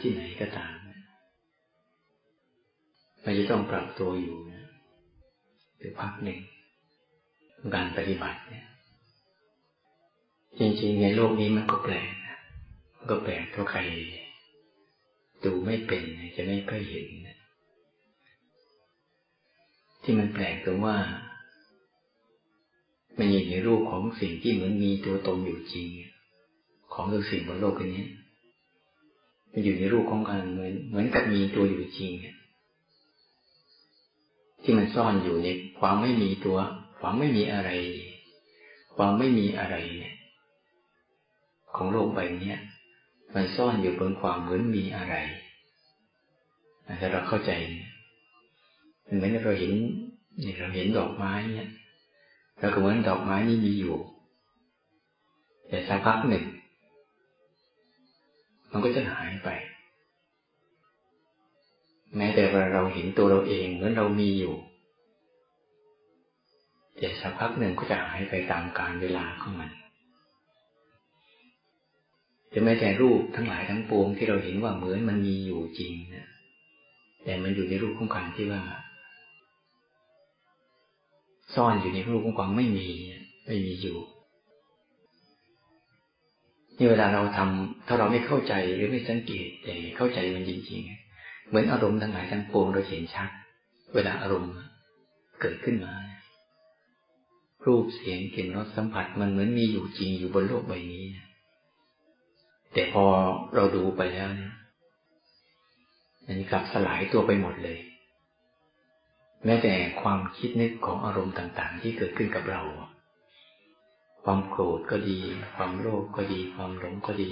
ที่ไหนก็ตามเราจะต้องปรับตัวอยู่นะหรือพักหนึ่งการปฏิบัติเนี่ย จริงๆในโลกนี้มันก็แปลกนะก็แปลกถ้าใคร ดูไม่เป็นจะไม่ค่อยเห็นนะที่มันแปลกตรงว่า มันอยู่ในรูปของสิ่งที่เหมือนมีตัวตนอยู่จริง ของทุกสิ่งบนโลกนี้ อยู่ในรูปของการเหมือนเหมือนกับมีตัวอยู่จริงที่มันซ่อนอยู่ในความไม่มีตัว ความไม่มีอะไร ความไม่มีอะไรเนี่ยของโลกใบนี้มันซ่อนอยู่บนความเหมือนมีอะไรถ้าเราเข้าใจเหมือนเราเห็นเราเห็นดอกไม้เนี่ยเราก็เหมือนดอกไม้นี่มีอยู่ แต่สักพักหนึ่ง มันก็จะหายไป แม้แต่เว่าเราเห็นตัวเราเองเหมือนเรามีอยู่แต่สักพักหนึ่งก็จะหายไปตามกาลเวลาของมันจะไม่แต่รูปทั้งหลายทั้งปวงที่เราเห็นว่าเหมือนมันมีอยู่จริงนะแต่มันอยู่ในรูปของการที่ว่า ซ่อนอยู่ในรูปของความไม่มี ไม่มีอยู่ นี่เวลาเราทำถ้าเราไม่เข้าใจหรือไม่สังเกตแต่เข้าใจมันจริงๆ เหมือนอารมณ์ทั้งหลายทั้งปวงเราเห็นชัด เวลาอารมณ์เกิดขึ้นมา รูปเสียงกลิ่นรสสัมผัสมันเหมือนมีอยู่จริงอยู่บนโลกใบนี้แต่พอเราดูไปแล้วเนี่ยอันนี้กลับสลายตัวไปหมดเลย แม้แต่ความคิดนึกของอารมณ์ต่าง ๆ ที่เกิดขึ้นกับเรา ความโกรธก็ดี ความโลภก็ดี ความหลงก็ดี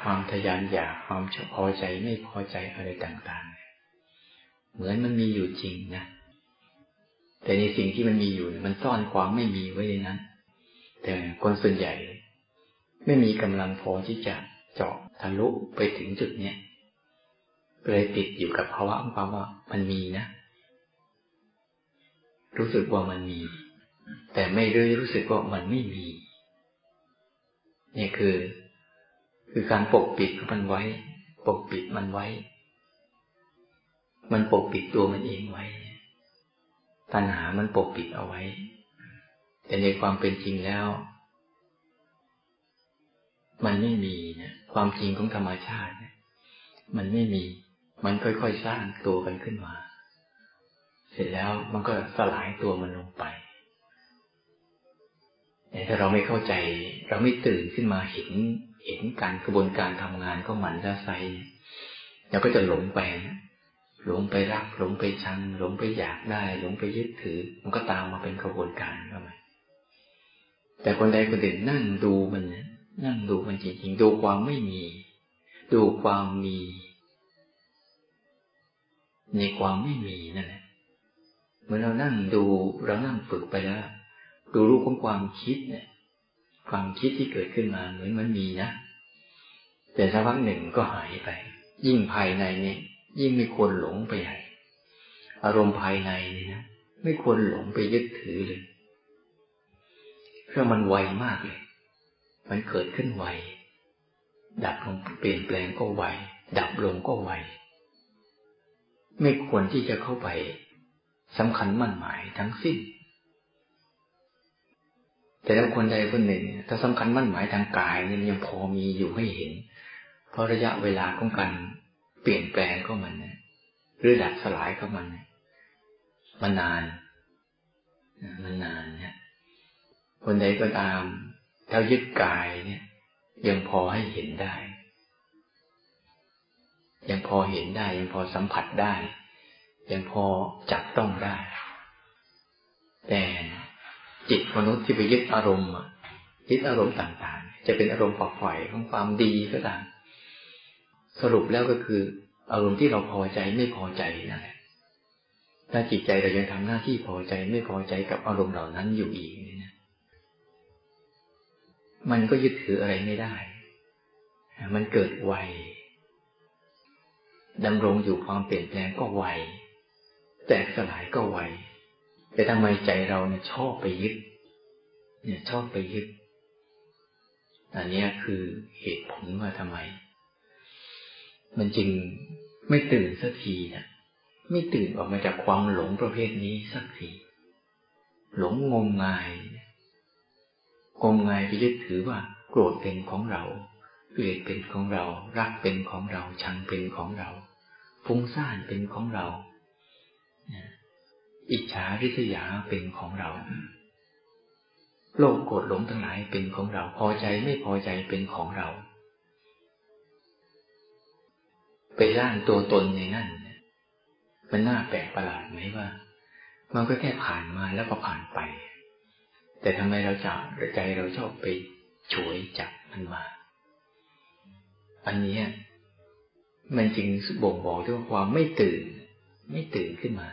ความทยานอยากความพอใจไม่พอใจอะไรต่างๆ เหมือนมันมีอยู่จริงนะแต่ในสิ่งที่มันมีอยู่มันซ่อนความไม่มีไว้ในนั้น แต่คนส่วนใหญ่ ไม่มีกำลังพอที่จะเจาะทะลุไปถึงจุดเนี้ยเลยติดอยู่กับภาวะของความว่ามันมีนะ รู้สึกว่ามันมี แต่ไม่ได้รู้สึกว่ามันไม่มี นี่คือ คือการปกปิดมันไว้ ปกปิดมันไว้ มันปกปิดตัวมันเองไว้ ตัณหามันปกปิดเอาไว้ แต่ในความเป็นจริงแล้ว มันไม่มีนะความจริงของธรรมชาติมันไม่มี มันค่อยๆสร้างตัวกันขึ้นมา เสร็จแล้วมันก็สลายตัวมันลงไป ถ้าเราไม่เข้าใจ เราไม่ตื่นขึ้นมาเห็นเห็นการกระบวนการทำงานของมันจะไซเราก็จะหลงไปนะหลงไปรัก หลงไปชัง หลงไปอยากได้ หลงไปยึดถือ มันก็ตามมาเป็นกระบวนการเข้ามาแต่คนใดคนหนึ่งนั่งดูมันนั่งดูมันจริงๆดูความไม่มี ดูความมี ในความไม่มีนั่นแหละเมื่อเรานั่งดูเรานั่งฝึกไปแล้ว ดูรูปของความคิดเนี่ย ความคิดที่เกิดขึ้นมาเหมือนมันมีนะ แต่สักพักหนึ่งก็หายไป ยิ่งภายในเนี่ย ยิ่งไม่ควรหลงไปใหญ่อารมณ์ภายในนี่นะไม่ควรหลงไปยึดถือเลยเพราะมันไวมากเลย มันเกิดขึ้นไว ดับลงเปลี่ยนแปลงก็ไว ดับลงก็ไว ไม่ควรที่จะเข้าไปสำคัญมั่นหมายทั้งสิ้น แต่ถ้าคนใดคนหนึ่ง ถ้าสำคัญมั่นหมายทางกายเนี่ยยังพอมีอยู่ให้เห็น เพราะระยะเวลาของการเปลี่ยนแปลงของมันหรือดับสลายของมันมันนานมันนานเนี่ยคนใดก็ตามถ้ายึดกายเนี่ย ยังพอให้เห็นได้ ยังพอเห็นได้ ยังพอสัมผัสได้ ยังพอจับต้องได้ แต่ จิตมนุษย์ที่ไปยึดอารมณ์ยึดอารมณ์ต่างๆ จะเป็นอารมณ์ฝักใฝ่ของความดีก็ตาม สรุปแล้วก็คือ อารมณ์ที่เราพอใจไม่พอใจนั่นแหละถ้าจิตใจเรายังทำหน้าที่พอใจไม่พอใจกับอารมณ์เหล่านั้นอยู่อีกเนี่ยมันก็ยึดถืออะไรไม่ได้ มันเกิดไวดำรงอยู่ความเปลี่ยนแปลงก็ไว แตกสลายก็ไว แต่ทำไมใจเราเนี่ยชอบไปยึด เนี่ยชอบไปยึด อันนี้คือเหตุผลว่าทำไม มันจึงไม่ตื่นสักทีนะไม่ตื่นออกมาจากความหลงประเภทนี้สักทีหลงงมงายงมงายไปยึดถือว่า โกรธเป็นของเราเกลียดเป็นของเรา รักเป็นของเรา ชังเป็นของเราฟุ้งซ่านเป็นของเรา อิจฉาริษยาเป็นของเรา โลภโกรธหลงทั้งหลายเป็นของเรา พอใจไม่พอใจเป็นของเรา ไปร่างตัวตนในนั่นมันน่าแปลกประหลาดไหมว่า มันก็แค่ผ่านมาแล้วก็ผ่านไป แต่ทำไมเราจะใจเราชอบไปฉวยจับมันมา อันนี้มันจึงบ่งบอกถึงความไม่ตื่น ไม่ตื่นขึ้นมา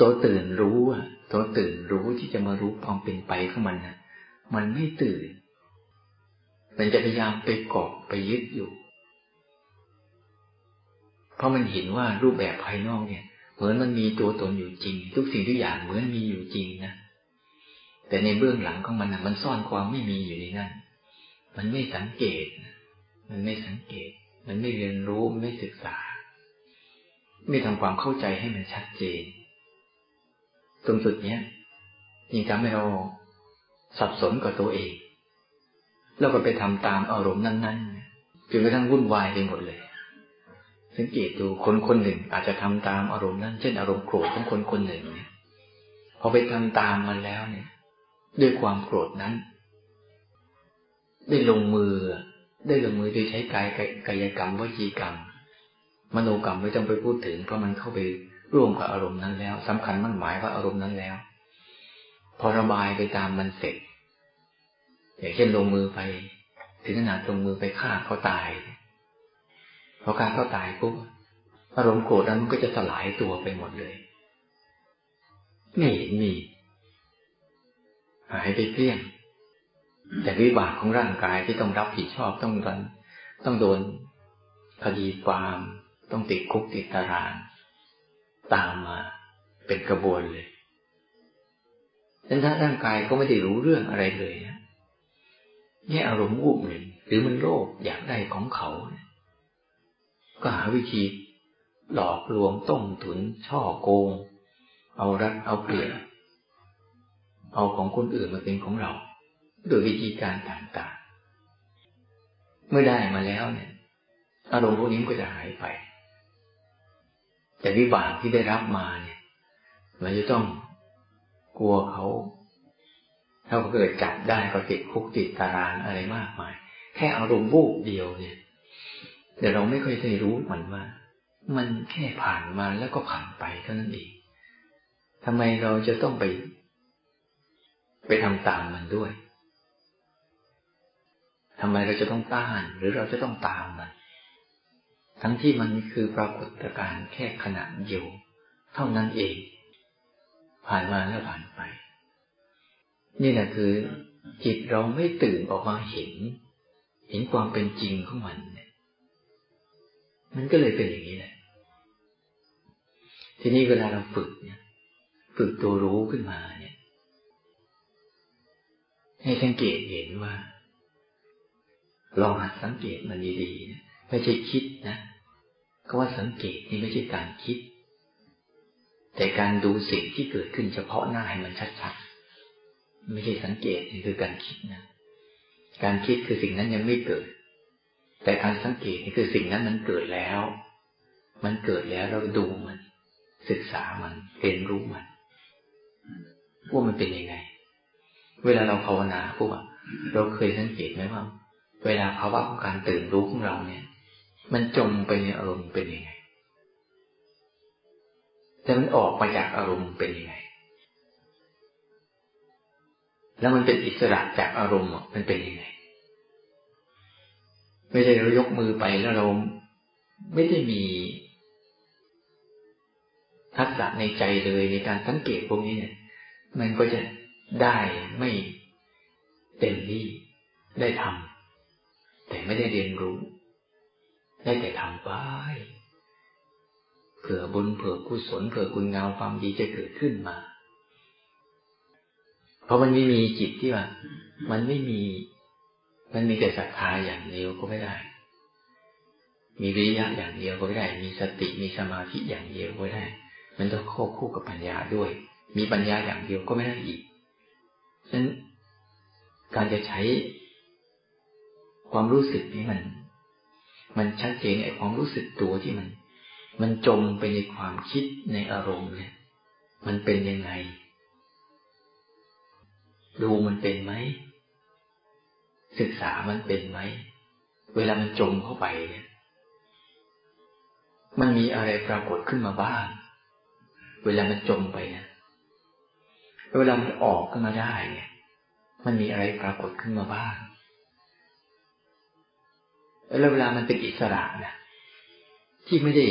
ตัวตื่นรู้อะ ตัวตื่นรู้ที่จะมารู้ความเป็นไปของมันนะมันไม่ตื่น มันจะพยายามไปเกาะไปยึดอยู่ เพราะมันเห็นว่ารูปแบบภายนอกเนี่ย เหมือนมันมีตัวตนอยู่จริง ทุกสิ่งทุกอย่างเหมือนมีอยู่จริงนะแต่ในเบื้องหลังของมันนะมันซ่อนความไม่มีอยู่ในนั้น มันไม่สังเกต มันไม่สังเกต มันไม่เรียนรู้ มันไม่ศึกษา ไม่ทำความเข้าใจให้มันชัดเจน ตรงจุดเนี้ยยิ่งทำให้เราสับสนกับตัวเอง แล้วก็ไปทำตามอารมณ์นั้นๆจนกระทั่งวุ่นวายไปหมดเลย สังเกตดูคนคนหนึ่งอาจจะทำตามอารมณ์นั้น เช่นอารมณ์โกรธของคนคนหนึ่งเนี่ยพอไปทำตามมันแล้วเนี่ย ด้วยความโกรธนั้น ได้ลงมือ ได้ลงมือโดยใช้กายกายกรรมวจีกรรม มโนกรรมไม่ต้องไปพูดถึงเพราะมันเข้าไป ร่วมกับอารมณ์นั้นแล้วสำคัญมั่นหมายว่าอารมณ์นั้นแล้ว พอระบายไปตามมันเสร็จอย่างเช่นลงมือไป ถึงขนาดลงมือไปฆ่าเขาตายพอกาเขาตายปุ๊บอารมณ์โกรธนั้นมันก็จะสลายตัวไปหมดเลยไม่เห็นมี หายไปเพี้ยง แต่วิบากของร่างกายที่ต้องรับผิดชอบต้องโดนต้องโดนคดีความ ต้องติดคุกติดตาราง ตามมาเป็นกระบวนเลยดังนั้นร่างกายก็ไม่ได้รู้เรื่องอะไรเลยนะแค่อารมณ์วูบหนึ่งหรือมันโลภอยากได้ของเขา ก็หาวิธีหลอกลวงต้มตุน ช่อโกง เอารัดเอาเปรียบเอาของคนอื่นมาเป็นของเรา โดยวิธีการต่างๆ เมื่อได้มาแล้วเนี่ย อารมณ์พวกนี้ก็จะหายไป แต่วิบากที่ได้รับมาเนี่ยมันจะต้องกลัวเขา ถ้าเขาเกิดจับได้ก็ติดคุกติดตารางอะไรมากมาย แค่อารมณ์บูบเดียวเนี่ย แต่เราไม่เคยได้รู้มันว่า มันแค่ผ่านมาแล้วก็ผ่านไปเท่านั้นเองทำไมเราจะต้องไป ไปทำตามมันด้วยทำไมเราจะต้องต้าน หรือเราจะต้องตามมัน ทั้งที่มันคือปรากฏการณ์แค่ขณะเดียวเท่านั้นเอง ผ่านมาแล้วผ่านไป นี่แหละคือ จิตเราไม่ตื่นออกมาเห็น เห็นความเป็นจริงของมันมันก็เลยเป็นอย่างนี้แหละ ทีนี้เวลาเราฝึกเนี่ย ฝึกตัวรู้ขึ้นมาเนี่ย ให้สังเกตเห็นว่าลองหัดสังเกตมันดีๆนะ ไม่ใช่คิดนะก็ว่าสังเกตนี่ไม่ใช่การคิด แต่การดูสิ่งที่เกิดขึ้นเฉพาะหน้าให้มันชัดๆ ไม่ใช่สังเกตนี่คือการคิดนะ การคิดคือสิ่งนั้นยังไม่เกิด แต่การสังเกตนี่คือสิ่งนั้นมันเกิดแล้ว มันเกิดแล้วเราดูมัน ศึกษามันเรียนรู้มันว่ามันเป็นยังไง เวลาเราภาวนาพวกเราเคยสังเกตไหมว่า เวลาภาวะของการตื่นรู้ของเราเนี่ย มันจมไปในอารมณ์เป็นยังไงแต่มันออกมาจากอารมณ์เป็นยังไง แล้วมันเป็นอิสระจากอารมณ์มันเป็นยังไง ไม่ใช่เรายกมือไปแล้วเราไม่ได้มีทักษะในใจเลยในการสังเกตพวกนี้เนี่ย มันก็จะได้ไม่เต็มที่ได้ทำแต่ไม่ได้เรียนรู้ ได้แต่ทำไป เผื่อบุญเผื่อกุศลเผื่อคุณงามความดีจะเกิดขึ้นมา เพราะมันไม่มีจิตที่ว่า มันไม่มี มันมีแต่ศรัทธาอย่างเดียวก็ไม่ได้ มีวิริยะอย่างเดียวก็ไม่ได้ มีสติมีสมาธิอย่างเดียวก็ได้ มันต้องควบคู่กับปัญญาด้วย มีปัญญาอย่างเดียวก็ไม่ได้อีกฉะนั้นการจะใช้ความรู้สึกนี้มัน มันชัดเจนไอ้ความรู้สึกตัวที่มัน มันจมไปในความคิดในอารมณ์เนี่ย มันเป็นยังไง ดูมันเป็นไหม ศึกษามันเป็นไหม เวลามันจมเข้าไปเนี่ย มันมีอะไรปรากฏขึ้นมาบ้าง เวลามันจมไปเนี่ยเวลามันออกขึ้นมาได้เนี่ย มันมีอะไรปรากฏขึ้นมาบ้าง แล้วเวลามันเป็นอิสระนะที่ไม่ได้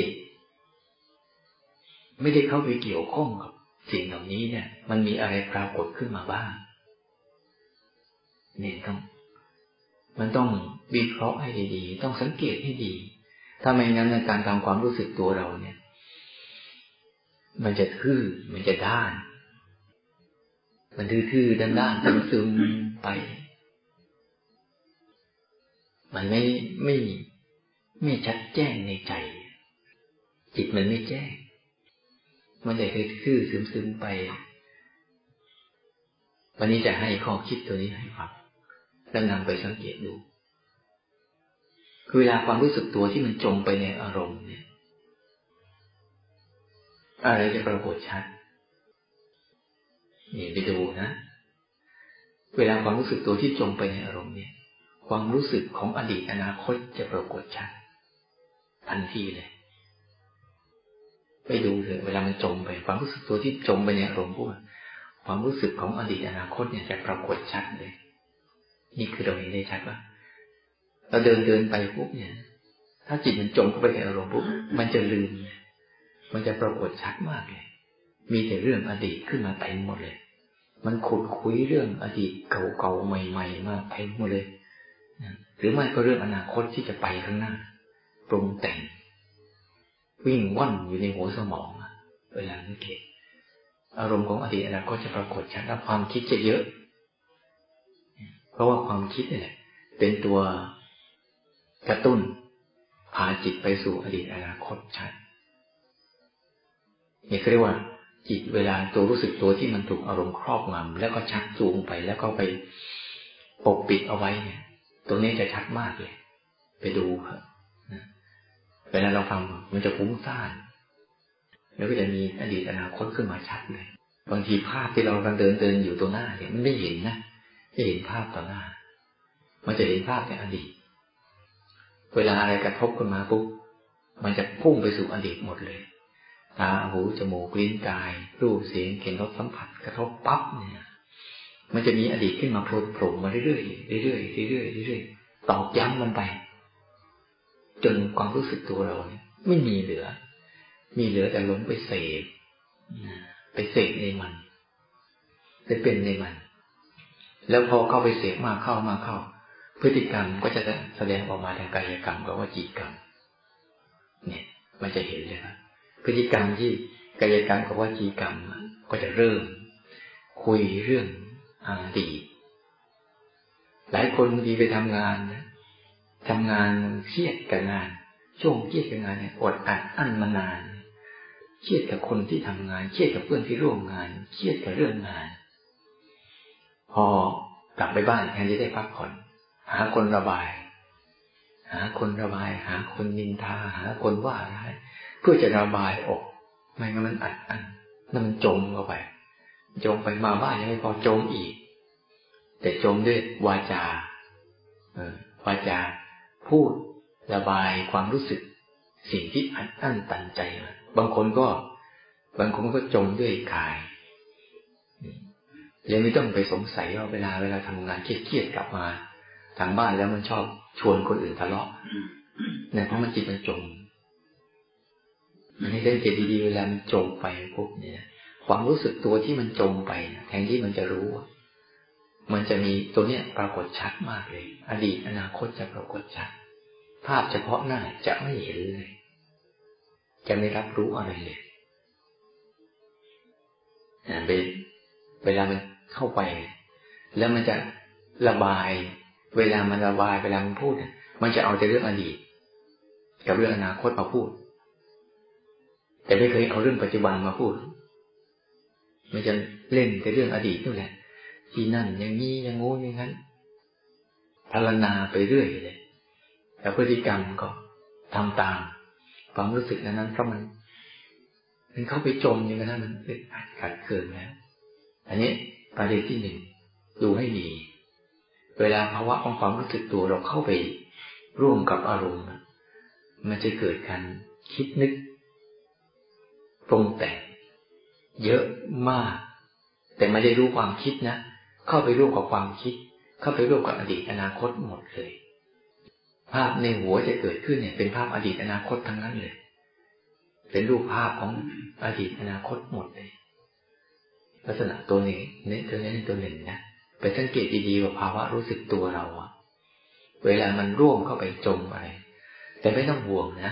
ไม่ได้เข้าไปเกี่ยวข้องกับสิ่งเหล่านี้เนี่ย มันมีอะไรปรากฏขึ้นมาบ้างเนี่ยต้อง มันต้องวิเคราะห์ให้ดีๆต้องสังเกตให้ดี ถ้าไม่งั้นในการทำความรู้สึกตัวเราเนี่ย มันจะทื่อมันจะด้าน มันทื่อๆด้านๆซึมๆไป มันไม่ไม่ไม่ชัดแจ้งในใจ จิตมันไม่แจ้ง มันจะคือซึมซึมไป วันนี้จะให้ข้อคิดตัวนี้ให้ฟังแล้วนำไปสังเกตดูคือเวลาความรู้สึกตัวที่มันจมไปในอารมณ์เนี่ย อะไรจะปรากฏชัดนี่ไปดูนะ เวลาความรู้สึกตัวที่จมไปในอารมณ์เนี่ย ความรู้สึกของอดีตอนาคตจะปรากฏชัดทันทีเลยไปดูเถอะเวลามันจมไป ความรู้สึกตัวที่จมไปในอารมณ์พวกความรู้สึกของอดีตอนาคตเนี่ยจะปรากฏชัดเลย นี่คือเราเห็นได้ชัดว่าเราเดินเดินไปปุ๊บเนี่ย ถ้าจิตมันจมเข้าไปในอารมณ์ปุ๊บมันจะลืม มันจะปรากฏชัดมากเลย มีแต่เรื่องอดีตขึ้นมาเต็มหมดเลย มันขุดคุยเรื่องอดีตเก่าๆใหม่ ๆ มาเต็มหมดเลย หรือไม่ก็เรื่องอนาคตที่จะไปข้างหน้าปรุงแต่ง วิ่งว่อนอยู่ในหัวสมองเวลาสังเกตอารมณ์ของอดีตอนาคตจะปรากฏชัดและความคิดจะเยอะ เพราะว่าความคิดเนี่ยเป็นตัวกระตุ้นพาจิตไปสู่อดีตอนาคตชัดนี่เขาเรียกว่า จิตเวลาตัวรู้สึกตัวที่มันถูกอารมณ์ครอบงำแล้วก็ชักจูงไปแล้วก็ไปปกปิดเอาไว้เนี่ย ตรงนี้จะชัดมากเลย ไปดูครับเวลาเราฟังมันจะฟุ้งซ่านแล้วก็จะมีอดีตอนาคตขึ้นมาชัดเลย บางทีภาพที่เรากำลังเดินเดินอยู่ตรงหน้าเนี่ยมันไม่เห็นนะไม่เห็นภาพต่อหน้า มันจะเห็นภาพในอดีต เวลาอะไรกระทบขึ้นมาปุ๊บมันจะพุ่งไปสู่อดีตหมดเลย ตาหูจมูกลิ้นกาย รูปเสียงเข็นรสสัมผัสกระทบปั๊บเนี่ย มันจะมีอดีตขึ้นมาโผล่โผล่มาเรื่อยๆเรื่อยๆเรื่อยๆเรื่อยๆตอกย้ำมันไป จนความรู้สึกตัวเราเนี่ยไม่มีเหลือ มีเหลือแต่หลงไปเสพไปเสพในมันไปเป็นในมัน แล้วพอเข้าไปเสพมากเข้ามาเข้า พฤติกรรมก็จะแสดงออกมาทางกายกรรมกับว่าจีกรรม เนี่ย มันจะเห็นเลยครับพฤติกรรมที่กายกรรมกับว่าจีกรรมก็จะเริ่ม คุยเรื่อง อดีตหลายคนบางทีไปทำงานนะทำงานเครียดกับงาน ช่วงเครียดกับงานเนี่ยอดอัดอั้นมานานเครียดกับคนที่ทำงานเครียดกับเพื่อนที่ร่วมงานเครียดกับเรื่องงาน พอกลับไปบ้านแทนที่ได้พักผ่อน หาคนระบาย หาคนระบาย หาคนนินทา หาคนว่าร้ายเพื่อจะระบายออก ไม่งั้นมันอัดอั้นแล้วมันจมเข้าไป จมไปมาบ้านยังไม่พอจมอีก แต่จมด้วยวาจาออวาจาพูดระบายความรู้สึก สิ่งที่อัดอั้นตันใจมาบางคนก็ บางคนก็จมด้วยกายยังไม่ต้องไปสงสัยว่าเวลาเวลาทำงานเครียดๆกลับมา ทางบ้านแล้วมันชอบชวนคนอื่นทะเลาะเนี่ยเพราะมันจิตมันจมอันนี้เล่นเกตดีๆเวลามันจมไปปุ๊บเนี่ย ความรู้สึกตัวที่มันจมไปแทนที่มันจะรู้ มันจะมีตัวเนี้ยปรากฏชัดมากเลย อดีตอนาคตจะปรากฏชัด ภาพเฉพาะหน้าจะไม่เห็นเลย จะไม่รับรู้อะไรเลยเเวลามันเข้าไป แล้วมันจะระบาย เวลามันระบายเวลามันพูดมันจะเอาแต่เรื่องอดีต กับเรื่องอนาคตมาพูด แต่ไม่เคยเอาเรื่องปัจจุบันมาพูด มันจะเล่นแต่เรื่องอดีตนั่นแหละ ที่นั่นอย่างนี้อย่างงู้อย่างนั้นพารนาไปเรื่อยเลยแต่พฤติกรรมก็ทำตาม ความรู้สึกนั้นเพราะมัน มันเข้าไปจมอย่างนั้นมันเอัดขัดเกินแล้วอันนี้ประเด็นที่หนึ่งดูให้ดี เวลาภาวะของความรู้สึกตัวเราเข้าไป ร่วมกับอารมณ์มันจะเกิดการคิดนึกปรุงแต่ง เยอะมาก แต่ไม่ได้รู้ความคิดนะ เข้าไปร่วมกับความคิด เข้าไปร่วมกับอดีตอนาคตหมดเลย ภาพในหัวจะเกิดขึ้นเนี่ย เป็นภาพอดีตอนาคตทั้งนั้นเลย เป็นรูปภาพของอดีตอนาคตหมดเลย ลักษณะตัวนี้เนี่ยตัวนี้ตัวหนึ่งนะไปสังเกตดีๆว่าภาวะรู้สึกตัวเราอะเวลามันร่วมเข้าไปจมอะไร แต่ไม่ต้องห่วงนะ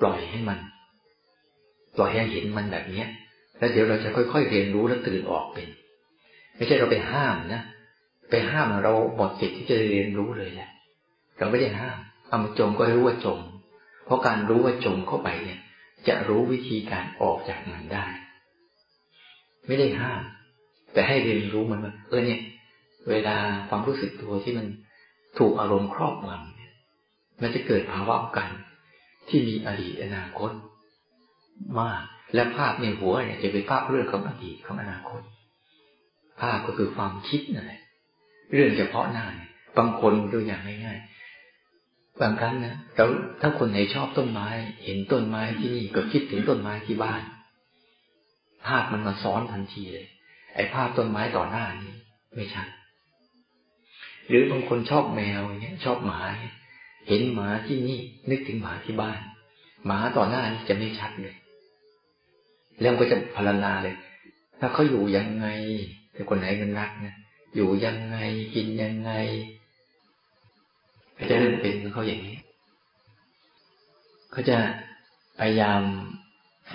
ปล่อยให้มัน ปล่อยให้เห็นมันแบบเนี้ย แล้วเดี๋ยวเราจะค่อยๆเรียนรู้แล้วตื่นออกเป็น ไม่ใช่เราไปห้ามนะไปห้ามเราหมดสิทธิ์ที่จะเรียนรู้เลยแหละเราไม่ได้ห้ามเอามาจมก็รู้ว่าจม เพราะการรู้ว่าจมเข้าไปเนี่ย จะรู้วิธีการออกจากมันได้ ไม่ได้ห้าม แต่ให้เรียนรู้มันว่าเออเนี่ย เวลาความรู้สึกตัวที่มันถูกอารมณ์ครอบงำเนี่ย มันจะเกิดภาวะกัน ที่มีอดีตอนาคตมาก และภาพในหัวเนี่ยจะเป็นภาพเรื่องของอดีตของอนาคต ภาพก็คือความคิดนั่นแหละเรื่องเฉพาะหน้าเนี่ยบางคนตัวอย่างง่ายๆบางครั้งนะเราถ้าคนไหนชอบต้นไม้ เห็นต้นไม้ที่นี่ก็คิดถึงต้นไม้ที่บ้าน ภาพมันมาซ้อนทันทีเลย ไอ้ภาพต้นไม้ต่อหน้านี้ไม่ชัดหรือบางคนชอบแมวเนี่ยชอบหมาเห็นหมาที่นี่นึกถึงหมาที่บ้าน หมาต่อหน้านี้จะไม่ชัดเลย แล้วก็จะพารณาเลย ถ้าเขาอยู่ยังไงแต่คนไหนมันรักนะอยู่ยังไงกินยังไงเขาจะเริ่มเป็นเขาอย่างนี้เขาจะพยายาม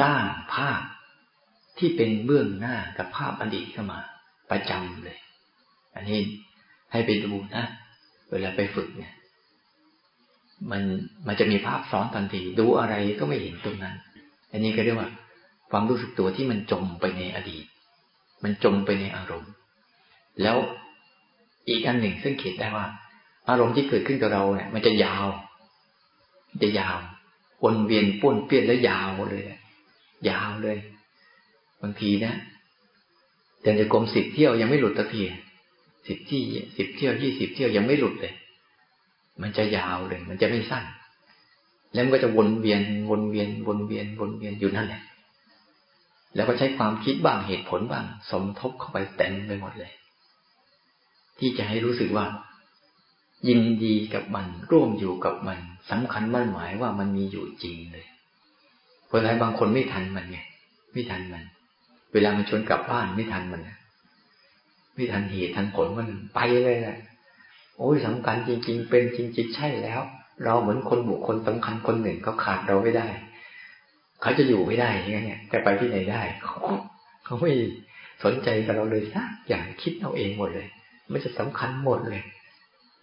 สร้างภาพที่เป็นเบื้องหน้ากับภาพอดีตเข้ามา ประจำเลย อันนี้ให้ไปดูนะเวลาไปฝึกเนี่ย มันมันจะมีภาพซ้อนทันที ดูอะไรก็ไม่เห็นตรงนั้น อันนี้ก็เรียกว่า ความรู้สึกตัวที่มันจมไปในอดีต มันจมไปในอารมณ์ แล้วอีกอันหนึ่งซึ่งเขียนได้ว่า อารมณ์ที่เกิดขึ้นกับเราเนี่ย มันจะยาว จะยาววนเวียนป้วนเปี้ยนแล้วยาวเลยยาวเลย บางทีนะเดินจะกรมสิบเที่ยวยังไม่หลุดตะเทียสิบที่สิบเที่ยวยี่สิบเที่ยวยังไม่หลุดเลย มันจะยาวเลย มันจะไม่สั้น แล้วมันก็จะวนเวียนวนเวียนวนเวียนวนเวียนอยู่นั่นแหละ แล้วก็ใช้ความคิดบ้างเหตุผลบ้างสมทบเข้าไปเต็มไปหมดเลย ที่จะให้รู้สึกว่า ยินดีกับมันร่วมอยู่กับมันสำคัญมั่นหมายว่ามันมีอยู่จริงเลยเพราะอะไรบางคนไม่ทันมันไงไม่ทันมัน เวลามันชวนกลับบ้านไม่ทันมันไม่ทันเหตุทันผลมันไปเลยแหละโอ้ยสำคัญจริง ๆ เป็นจริงๆใช่แล้ว เราเหมือนคนบุคคลสำคัญคนหนึ่งเขาขาดเราไม่ได้ เขาจะอยู่ไม่ได้ยังไงเนี่ยจะไปที่ไหนได้เขาเขาไม่สนใจกับเราเลยสักอย่างคิดเอาเองหมดเลย มันจะสำคัญหมดเลย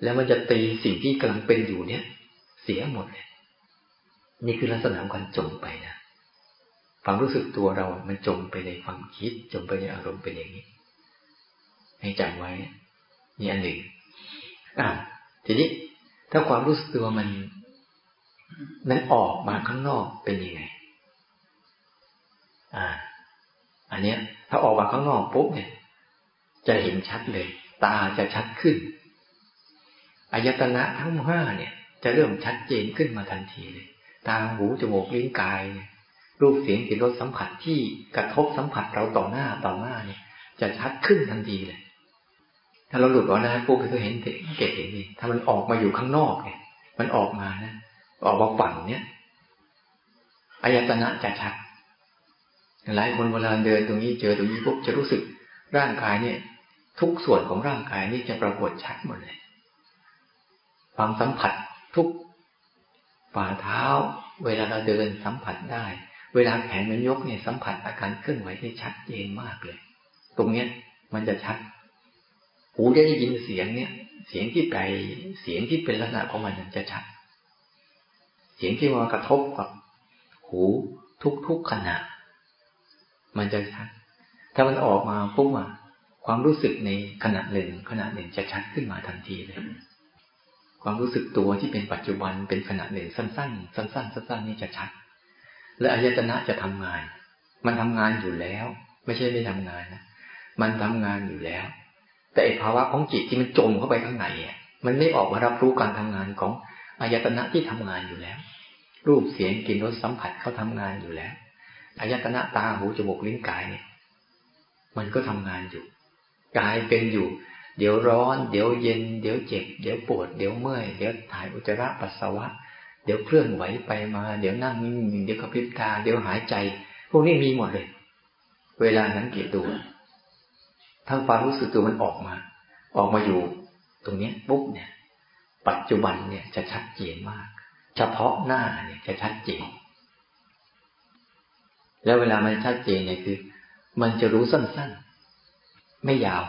แล้วมันจะตีสิ่งที่กำลังเป็นอยู่เนี่ย เสียหมดเลย นี่คือลักษณะของการจมไปนะความรู้สึกตัวเรา มันจมไปในความคิด จมไปในอารมณ์เป็นอย่างนี้ ให้จำไว้ นี่อันหนึ่งอ่าทีนี้ ถ้าความรู้สึกตัวมัน มันออกมาข้างนอกเป็นยังไง อ่า อันเนี้ย ถ้าออกมาข้างนอกปุ๊บเนี่ย จะเห็นชัดเลย ตาจะชัดขึ้นอายตนะทั้งห้าเนี่ย จะเริ่มชัดเจนขึ้นมาทันทีเลย ตาหูจมูกลิ้นกายเนี่ยรูปเสียงกลิ่นรสสัมผัสที่กระทบสัมผัสเราต่อหน้าต่อหน้าเนี่ย จะชัดขึ้นทันทีเลย ถ้าเราหลุดออกนะปุ๊บก็เห็นเเกตเห็นนี่ถ้ามันออกมาอยู่ข้างนอกเนี่ย มันออกมานะ ออกมาฝั่งเนี่ยอายตนะจะชัด หลายคนเวลาเดินตรงนี้เจอตรงนี้ปุ๊บจะรู้สึกร่างกายเนี่ย ทุกส่วนของร่างกายนี่จะปรากฏชัดหมดเลยความสัมผัสทุกฝ่าเท้า เวลาเราเดินสัมผัสได้ เวลาแขนมันยกเนี่ยสัมผัสอาการเคลื่อนไหวได้ชัดเจนมากเลย ตรงเนี้ยมันจะชัด หูได้ยินเสียงเนี่ย เสียงที่ไกลเสียงที่เป็นลักษณะของมันจะชัด เสียงที่มากระทบกับ หูทุกๆขณะ มันจะชัด ถ้ามันออกมาปุ๊บอะความรู้สึกในขณะหนึ่งขณะหนึ่งจะชัดขึ้นมาทันทีเลย ความรู้สึกตัวที่เป็นปัจจุบันเป็นขณะหนึ่งสั้น ๆ สั้น ๆ สั้น ๆ นี่จะชัด และอายตนะจะทำงาน มันทำงานอยู่แล้ว ไม่ใช่ไม่ทำงานนะมันทำงานอยู่แล้ว แต่ภาวะของจิตที่มันจมเข้าไปข้างในอะมันไม่ออกมารับรู้การทำงานของอายตนะที่ทำงานอยู่แล้ว รูปเสียงกลิ่นรสสัมผัสเขาทำงานอยู่แล้ว อายตนะตาหูจมูกลิ้นกายเนี่ย มันก็ทำงานอยู่กายเป็นอยู่ เดี๋ยวร้อน เดี๋ยวเย็น เดี๋ยวเจ็บ เดี๋ยวปวด เดี๋ยวเมื่อย เดี๋ยวถ่ายอุจจาระปัสสาวะ เดี๋ยวเคลื่อนไหวไปมา เดี๋ยวนั่งนิ่งเดี๋ยวกระพริบตา เดี๋ยวหายใจ พวกนี้มีหมดเลย เวลานั้นเกียรตัวถ้าความรู้สึกตัวมันออกมา ออกมาอยู่ ตรงนี้ปุ๊บเนี่ย ปัจจุบันเนี่ยจะชัดเจนมาก เฉพาะหน้าเนี่ยจะชัดเจน แล้วเวลามันชัดเจนเนี่ยคือ มันจะรู้สั้นๆ ไม่ยาว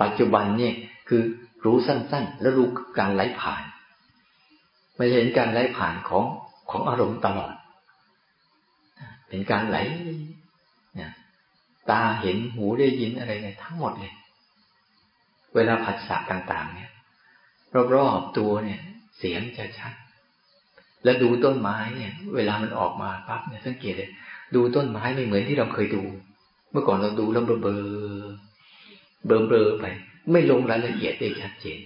ปัจจุบันเนี่ยคือรู้สั้นๆ แล้วรู้การไหลผ่านไม่เห็นการไหลผ่านของของอารมณ์ตลอด เป็นการไหลเนี่ยตาเห็นหูได้ยินอะไรเนี่ยทั้งหมดเลย เวลาผัสสะต่าง ๆ เนี่ย รอบๆตัวเนี่ย เสียงจะชัด แล้วดูต้นไม้เนี่ย เวลามันออกมาปั๊บเนี่ยสังเกตเลย ดูต้นไม้ไม่เหมือนที่เราเคยดู เมื่อก่อนเราดูแล้วเบลอเบลอๆไป ไม่ลงรายละเอียดได้ชัดเจน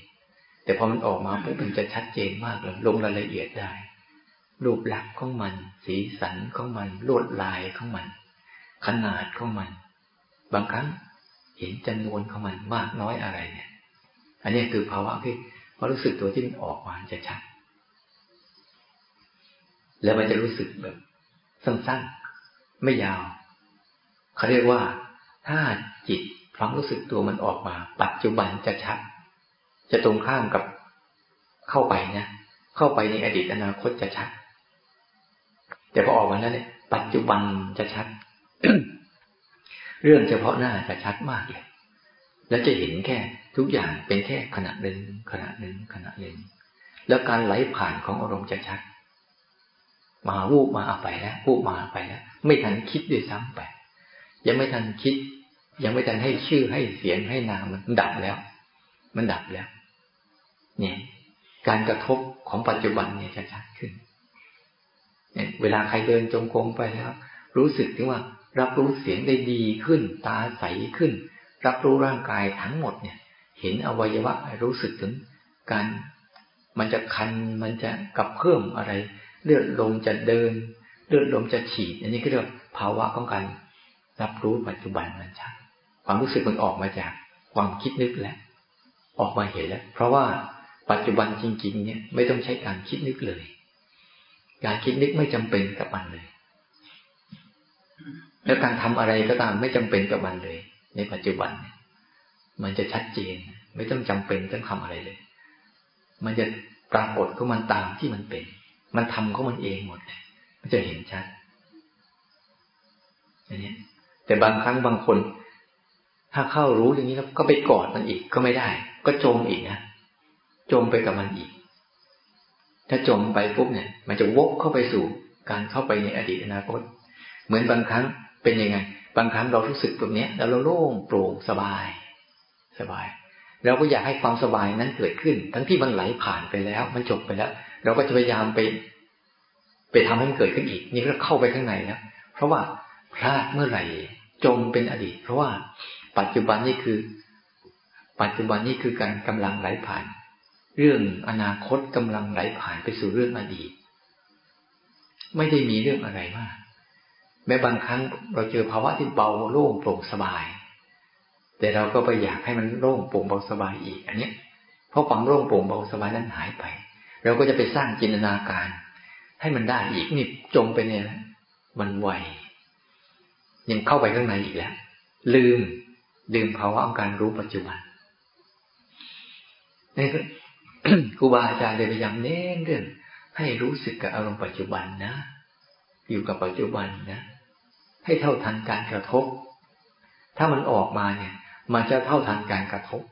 แต่พอมันออกมาปุ๊บมันจะชัดเจนมากเลยลงรายละเอียดได้ รูปลักษณ์ของมัน สีสันของมันลวดลายของมัน ขนาดของมัน บางครั้งเห็นจำนวนของมันมากน้อยอะไรเนี่ย อันนี้คือภาวะที่พอรู้สึกตัวที่มันออกมาจะชัด แล้วมันจะรู้สึกแบบสั้นๆ ไม่ยาวเขาเรียกว่า ถ้าจิตความรู้สึกตัวมันออกมา ปัจจุบันจะชัด จะตรงข้ามกับเข้าไปนะเข้าไปในอดีตอนาคตจะชัด แต่พอออกมาแล้วเนี่ย ปัจจุบันจะชัด เรื่องเฉพาะหน้าจะชัดมากเลยแล้วจะเห็นแค่ทุกอย่างเป็นแค่ขณะหนึ่งขณะหนึ่งขณะหนึ่งแล้วการไหลผ่านของอารมณ์จะชัด มาวูบมาเอาไปแล้ววูบมาไปแล้วไม่ทันคิดด้วยซ้ำไป ยังไม่ทันคิด ยังไม่ทันให้ชื่อให้เสียงให้นามมันดับแล้ว มันดับแล้ว เนี่ย การกระทบของปัจจุบันเนี่ยจะชัดขึ้นเนี่ยเวลาใครเดินจงกรมไปแล้ว รู้สึกถึงว่า รับรู้เสียงได้ดีขึ้น ตาใสขึ้น รับรู้ร่างกายทั้งหมดเนี่ย เห็นอวัยวะรู้สึกถึงการมันจะคันมันจะกับเพิ่มอะไร เลือดลมจะเดิน เลือดลมจะฉีด อันนี้ก็เรียกภาวะของการรับรู้ปัจจุบันมันชัดความรู้สึกมันออกมาจากความคิดนึกแล้วออกมาเห็นแล้ว เพราะว่าปัจจุบันจริง ๆ เนี่ยไม่ต้องใช้การคิดนึกเลย การคิดนึกไม่จำเป็นกับมันเลย แล้วการทำอะไรก็ตามไม่จำเป็นกับมันเลย ในปัจจุบันมันจะชัดเจน ไม่ต้องจำเป็นต้องทำอะไรเลย มันจะปรากฏของมันตามที่มันเป็น มันทำของมันเองหมดมันจะเห็นชัดอันนี้แต่บางครั้งบางคน ถ้าเข้ารู้อย่างนี้แล้วก็ไปกอดมันอีกก็ไม่ได้ ก็จมอีกนะจมไปกับมันอีก ถ้าจมไปปุ๊บเนี่ย มันจะวกเข้าไปสู่การเข้าไปในอดีตอนาคต เหมือนบางครั้งเป็นยังไง บางครั้งเรารู้สึกตรงนี้แล้วเราโล่งโปร่งสบาย สบายเราก็อยากให้ความสบายนั้นเกิดขึ้น ทั้งที่มันไหลผ่านไปแล้ว มันจบไปแล้ว เราก็จะพยายามไป ไปทำให้มันเกิดขึ้นอีก นี่ก็เข้าไปข้างในแล้วเพราะว่าพลาดเมื่อไหร่จมเป็นอดีต เพราะว่า ปัจจุบันนี่คือ ปัจจุบันนี่คือการกำลังไหลผ่าน เรื่องอนาคตกำลังไหลผ่านไปสู่เรื่องอดีต ไม่ได้มีเรื่องอะไรมากแม้บางครั้งเราเจอภาวะที่เบาโล่งโปร่งสบาย แต่เราก็ไปอยากให้มันโล่งโปร่งเบาสบายอีก อันนี้เพราะความโล่งโปร่งเบาสบายนั้นหายไป เราก็จะไปสร้างจินตนาการ ให้มันได้อีกนี่จมไปเนี่ยมันไวยังเข้าไปข้างในอีกแล้ว ลืม ลืมภาวะของการรู้ปัจจุบันนี่ครูบาอาจารย์เลยพยายามเน้นเรื่อง ให้รู้สึกกับอารมณ์ปัจจุบันนะ อยู่กับปัจจุบันนะ ให้เท่าทันการกระทบ ถ้ามันออกมาเนี่ย มันจะเท่าทันการกระทบ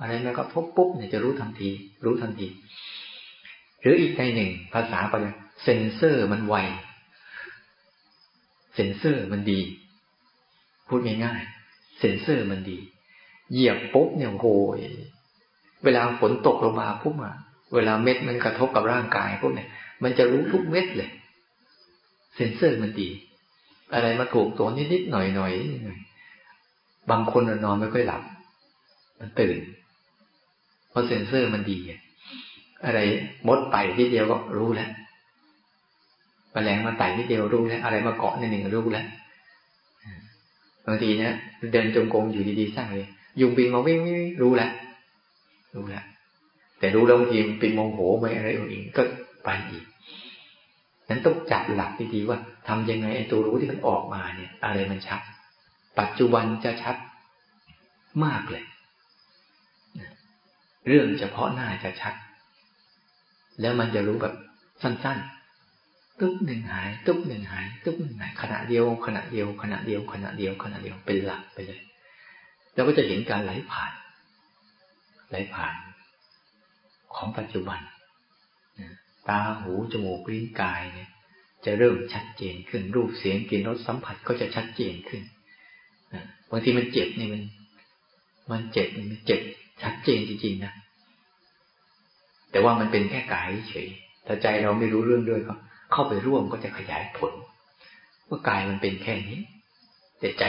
อะไรมากระทบปุ๊บเนี่ยจะรู้ทันที รู้ทันที หรืออีกในหนึ่ง ภาษาปฏิเซนเซอร์มันไว เซนเซอร์มันดี พูดง่ายๆเซนเซอร์มันดี เหยียบปุ๊บเนี่ยโหยเวลาฝนตกลงมาปุ๊บอะเวลาเม็ดมันกระทบกับร่างกายพวกเนี่ย มันจะรู้ทุกเม็ดเลย เซนเซอร์มันดี อะไรมาถูกตัวนิดๆหน่อยๆบางคนนอนไม่ค่อยหลับ มันตื่นเพราะเซนเซอร์มันดีอะ อะไรมดไต่ทีเดียวก็รู้แล้วแมลงมาไต่ทีเดียวรู้แล้ว อะไรมาเกาะในหนึ่งรู้แล้วบางทีเนี่ยเดินจงกรมอยู่ดีๆสร้างเลยยุงปิงมาวิ่งวิ่งรู้แล้วรู้แล้วแต่รู้แล้วบางทีปิงโมโหไปอะไรอีกก็ไปอีกนั้นต้องจับหลักดีๆว่าทำยังไงไอ้ตัวรู้ที่มันออกมาเนี่ย อะไรมันชัด ปัจจุบันจะชัดมากเลย เรื่องเฉพาะหน้าจะชัด แล้วมันจะรู้แบบสั้นๆ ตุ๊บหนึ่งหาย ตุ๊บหนึ่งหาย ตุ๊บหนึ่งหายขณะเดียวขณะเดียวขณะเดียวขณะเดียวขณะเดียวเป็นหลักไปเลยเราก็จะเห็นการไหลผ่าน ไหลผ่าน ของปัจจุบันตาหูจมูกลิ้นกายเนี่ย จะเริ่มชัดเจนขึ้นรูปเสียงกลิ่นรสสัมผัสก็จะชัดเจนขึ้นบางทีมันเจ็บนี่มัน มันเจ็บมันเจ็บชัดเจนจริงๆนะ แต่ว่ามันเป็นแค่กายเฉยถ้าใจเราไม่รู้เรื่องด้วยก็เข้าไปร่วมก็จะขยายผลว่ากายมันเป็นแค่นี้ แต่ใจ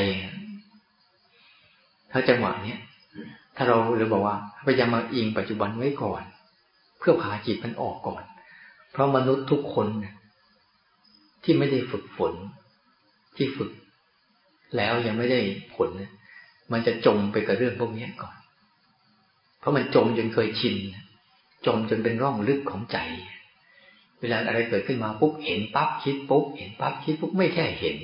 ถ้าจังหวะเนี้ยถ้าเราเราบอกว่าพยายามมาอิงปัจจุบันไว้ก่อน เพื่อพาจิตมันออกก่อน เพราะมนุษย์ทุกคนที่ไม่ได้ฝึกฝน ที่ฝึก แล้วยังไม่ได้ผล มันจะจมไปกับเรื่องพวกนี้ก่อน เพราะมันจมจนเคยชิน จมจนเป็นร่องลึกของใจ เวลาอะไรเกิดขึ้นมาปุ๊บเห็นปั๊บคิดปุ๊บเห็นปั๊บคิดปุ๊บไม่แค่เห็น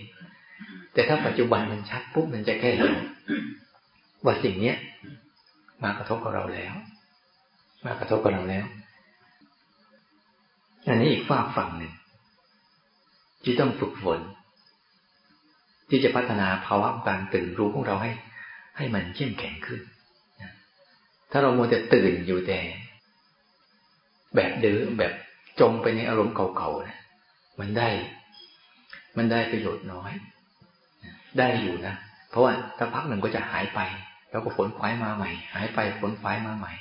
แต่ถ้าปัจจุบันมันชัดปุ๊บมันจะแค่เห็นว่าสิ่งเนี้ยมากระทบกับเราแล้ว มากระทบกับเราแล้ว อันนี้อีกฝากฝั่งหนึ่งที่ต้องฝึกฝน ที่จะพัฒนาภาวะการตื่นรู้ของเราให้ ให้มันเข้มแข็งขึ้น ถ้าเราโมจะตื่นอยู่แต่ แบบเดิมแบบจมไปในอารมณ์เก่าๆนะมันได้ มันได้ประโยชน์น้อย ได้อยู่นะเพราะว่าถ้าพักหนึ่งก็จะหายไป แล้วก็ฝนควายมาใหม่ หายไปฝนควายมาใหม่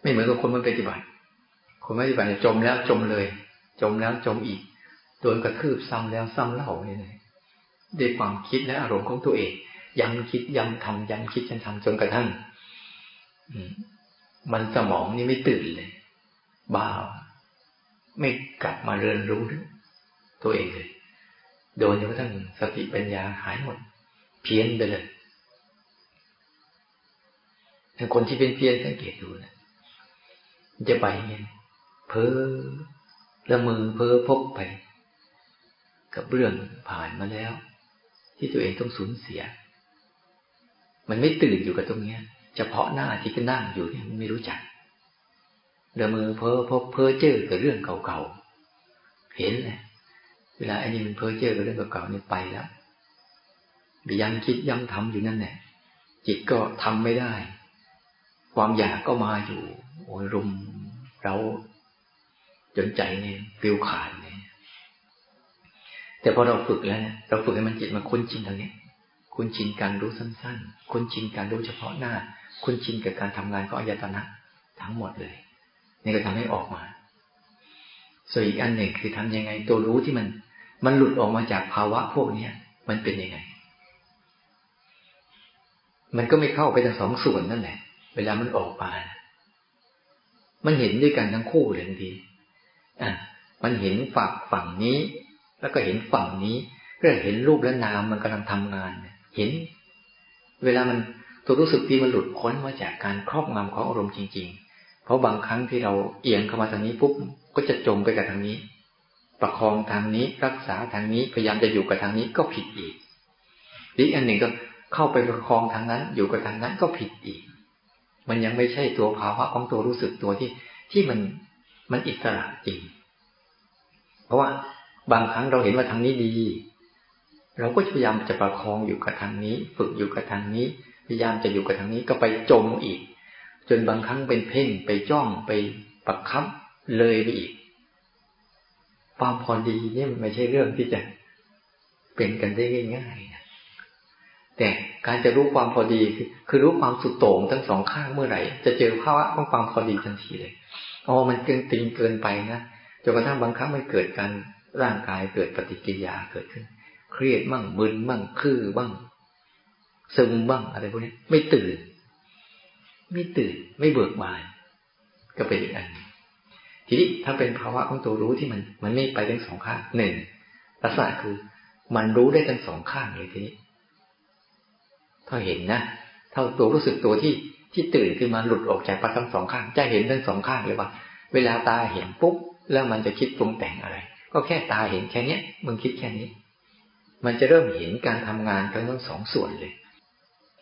ไม่เหมือนกับคนมันปฏิบัติ คนปฏิบัติจมแล้วจมเลย จมแล้วจมอีกโดนกระทืบซ้ำแล้วซ้ำเล่าเลยด้วยความคิดและอารมณ์ของตัวเองย้ำคิดย้ำทำย้ำคิดย้ำทำจนกระทั่งมันสมองนี่ไม่ตื่นเลย บ้า ไม่กลับมาเรียนรู้ตัวเองเลยโดยจนกระทั่งสติปัญญาหายหมด เพี้ยนไปเลยถ้าคนที่เป็นเพี้ยนสังเกตดูนะจะไปเงี้ยเพ้อละมือเพ้อพบไป กับเรื่องผ่านมาแล้ว ที่ตัวเองต้องสูญเสีย มันไม่ตื่นอยู่กับตรงเนี้ย เฉพาะหน้าที่ก็นั่งอยู่เนี่ยไม่รู้จัก เดินมือเพ้อพบเพ้อเจอกับเรื่องเก่าๆ เห็นเลยเวลาไอ้นี่มันเพ้อเจอกับเรื่องเก่าๆนี่ไปแล้วย้ำคิดย้ำทำอยู่นั่นแหละจิตก็ทำไม่ได้ ความอยากก็มาอยู่ โอ้ยรุมเราจนใจเนี่ยฟิวขาดเนี่ยแต่พอเราฝึกแล้วเนี่ยเราฝึกให้มันจิตมาคุ้นชินตรงนี้คุ้นชินการรู้สั้น ๆ คุ้นชินการรู้เฉพาะหน้า คุ้นชินกับการทำงานของอายตนะทั้งหมดเลย นี่ก็ทำให้ออกมา ส่วนอีกอันหนึ่งคือทำยังไง ตัวรู้ที่มัน มันหลุดออกมาจากภาวะพวกเนี้ยมันเป็นยังไง มันก็ไม่เข้าไปทั้งสองส่วนนั่นแหละ เวลามันออกมา มันเห็นด้วยกันทั้งคู่เลยทีอะมันเห็นฝั่งฝั่งนี้ แล้วก็เห็นฝั่งนี้ก็เห็นรูปและนามมันกำลังทำงานเห็น เวลามันตัวรู้สึกที่มันหลุดพ้นมาจากการครอบงำของอารมณ์จริงๆ เพราะบางครั้งที่เราเอียงเข้ามาทางนี้ปุ๊บก็จะจมไปกับทางนี้ ประคองทางนี้รักษาทางนี้พยายามจะอยู่กับทางนี้ก็ผิดอีกอีกอันหนึ่งก็เข้าไปประคองทางนั้น อยู่กับทางนั้นก็ผิดอีก มันยังไม่ใช่ตัวภาวะของตัวรู้สึกตัวที่ที่มันมันอิสระจริง เพราะว่าบางครั้งเราเห็นว่าทางนี้ดี เราก็พยายามจะประคองอยู่กับทางนี้ ฝึกอยู่กับทางนี้ พยายามจะอยู่กับทางนี้ก็ไปจมอีก จนบางครั้งเป็นเพ่งไปจ้องไปปักคับเลยไปอีก ความพอดีนี่มันไม่ใช่เรื่องที่จะเป็นกันได้ง่ายๆนะแต่การจะรู้ความพอดีคือคือรู้ความสุดโต่งทั้งสองข้างเมื่อไหร่ จะเจอภาวะของความพอดีทันทีเลยอ๋อมันเกินติงเกินไปนะจนกระทั่งบางครั้งมันเกิดการร่างกายเกิดปฏิกิริยาเกิดขึ้น เครียดบ้างมึนบ้างคือบ้างซึมบ้างอะไรพวกนี้ไม่ตื่น ไม่ตื่น ไม่เบิกบาน ก็เป็นอีกอัน ทีนี้ถ้าเป็นภาวะของตัวรู้ที่มัน มันไม่ไปทั้งสองข้างหนึ่งลักษณะคือ มันรู้ได้ทั้งสองข้างเลยทีนี้ถ้าเห็นนะถ้าตัวรู้สึกตัวที่ที่ตื่นขึ้นมาหลุดออกจากปัจทั้งสองข้าง จะเห็นทั้งสองข้างเลยว่า เวลาตาเห็นปุ๊บแล้วมันจะคิดปรุงแต่งอะไร ก็แค่ตาเห็นแค่เนี้ยมึงคิดแค่นี้ มันจะเริ่มเห็นการทำงานทั้งสองส่วนเลย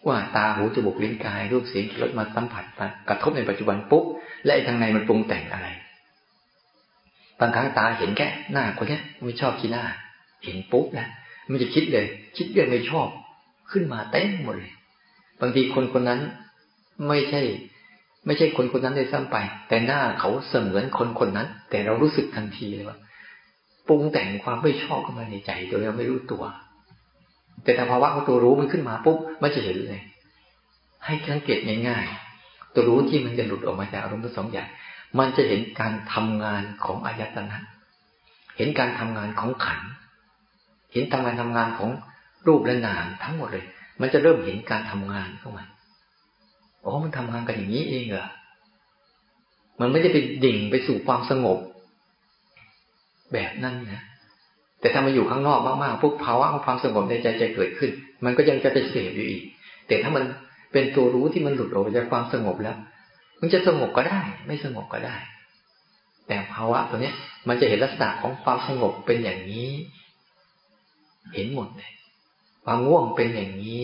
ว่าตาหูจมูกลิ้นกายรูปเสียงรสมาสัมผัสกระทบในปัจจุบันปุ๊บและไอ้ทางในมันปรุงแต่งอะไร บางครั้งตาเห็นแค่หน้าคนนี้ไม่ชอบขี้หน้า เห็นปุ๊บนะมันจะคิดเลย คิดเรื่องไม่ชอบ ขึ้นมาเต็มหมดเลย บางทีคนคนนั้นไม่ใช่ ไม่ใช่คนคนนั้นได้ซ้ำไป แต่หน้าเขาเสมือนคนคนนั้น แต่เรารู้สึกทันทีเลยว่าปรุงแต่งความไม่ชอบเข้ามาในใจโดยเราไม่รู้ตัว แต่ถ้าภาวะของตัวรู้มันขึ้นมาปุ๊บมันจะเห็นเลย ให้สังเกตง่ายๆตัวรู้ที่มันจะหลุดออกมาจากอารมณ์ทั้งสองอย่าง มันจะเห็นการทำงานของอายตนะ เห็นการทำงานของขัน เห็นทำงานทำงานของรูปและนามทั้งหมดเลย มันจะเริ่มเห็นการทำงานเข้ามาอ๋อมันทำงานกันอย่างนี้เองเหรอมันไม่ได้ไปดิ่งไปสู่ความสงบ แบบนั้นนะ แต่ถ้ามาอยู่ข้างนอกมากๆพวกภาวะของความสงบในใจจะเกิดขึ้น มันก็ยังจะไปเสพอยู่อีก แต่ถ้ามันเป็นตัวรู้ที่มันหลุดออกจากความสงบแล้ว มันจะสงบก็ได้ ไม่สงบก็ได้ แต่ภาวะตัวเนี้ย มันจะเห็นลักษณะของความสงบเป็นอย่างนี้ เห็นหมดเลยความง่วงเป็นอย่างนี้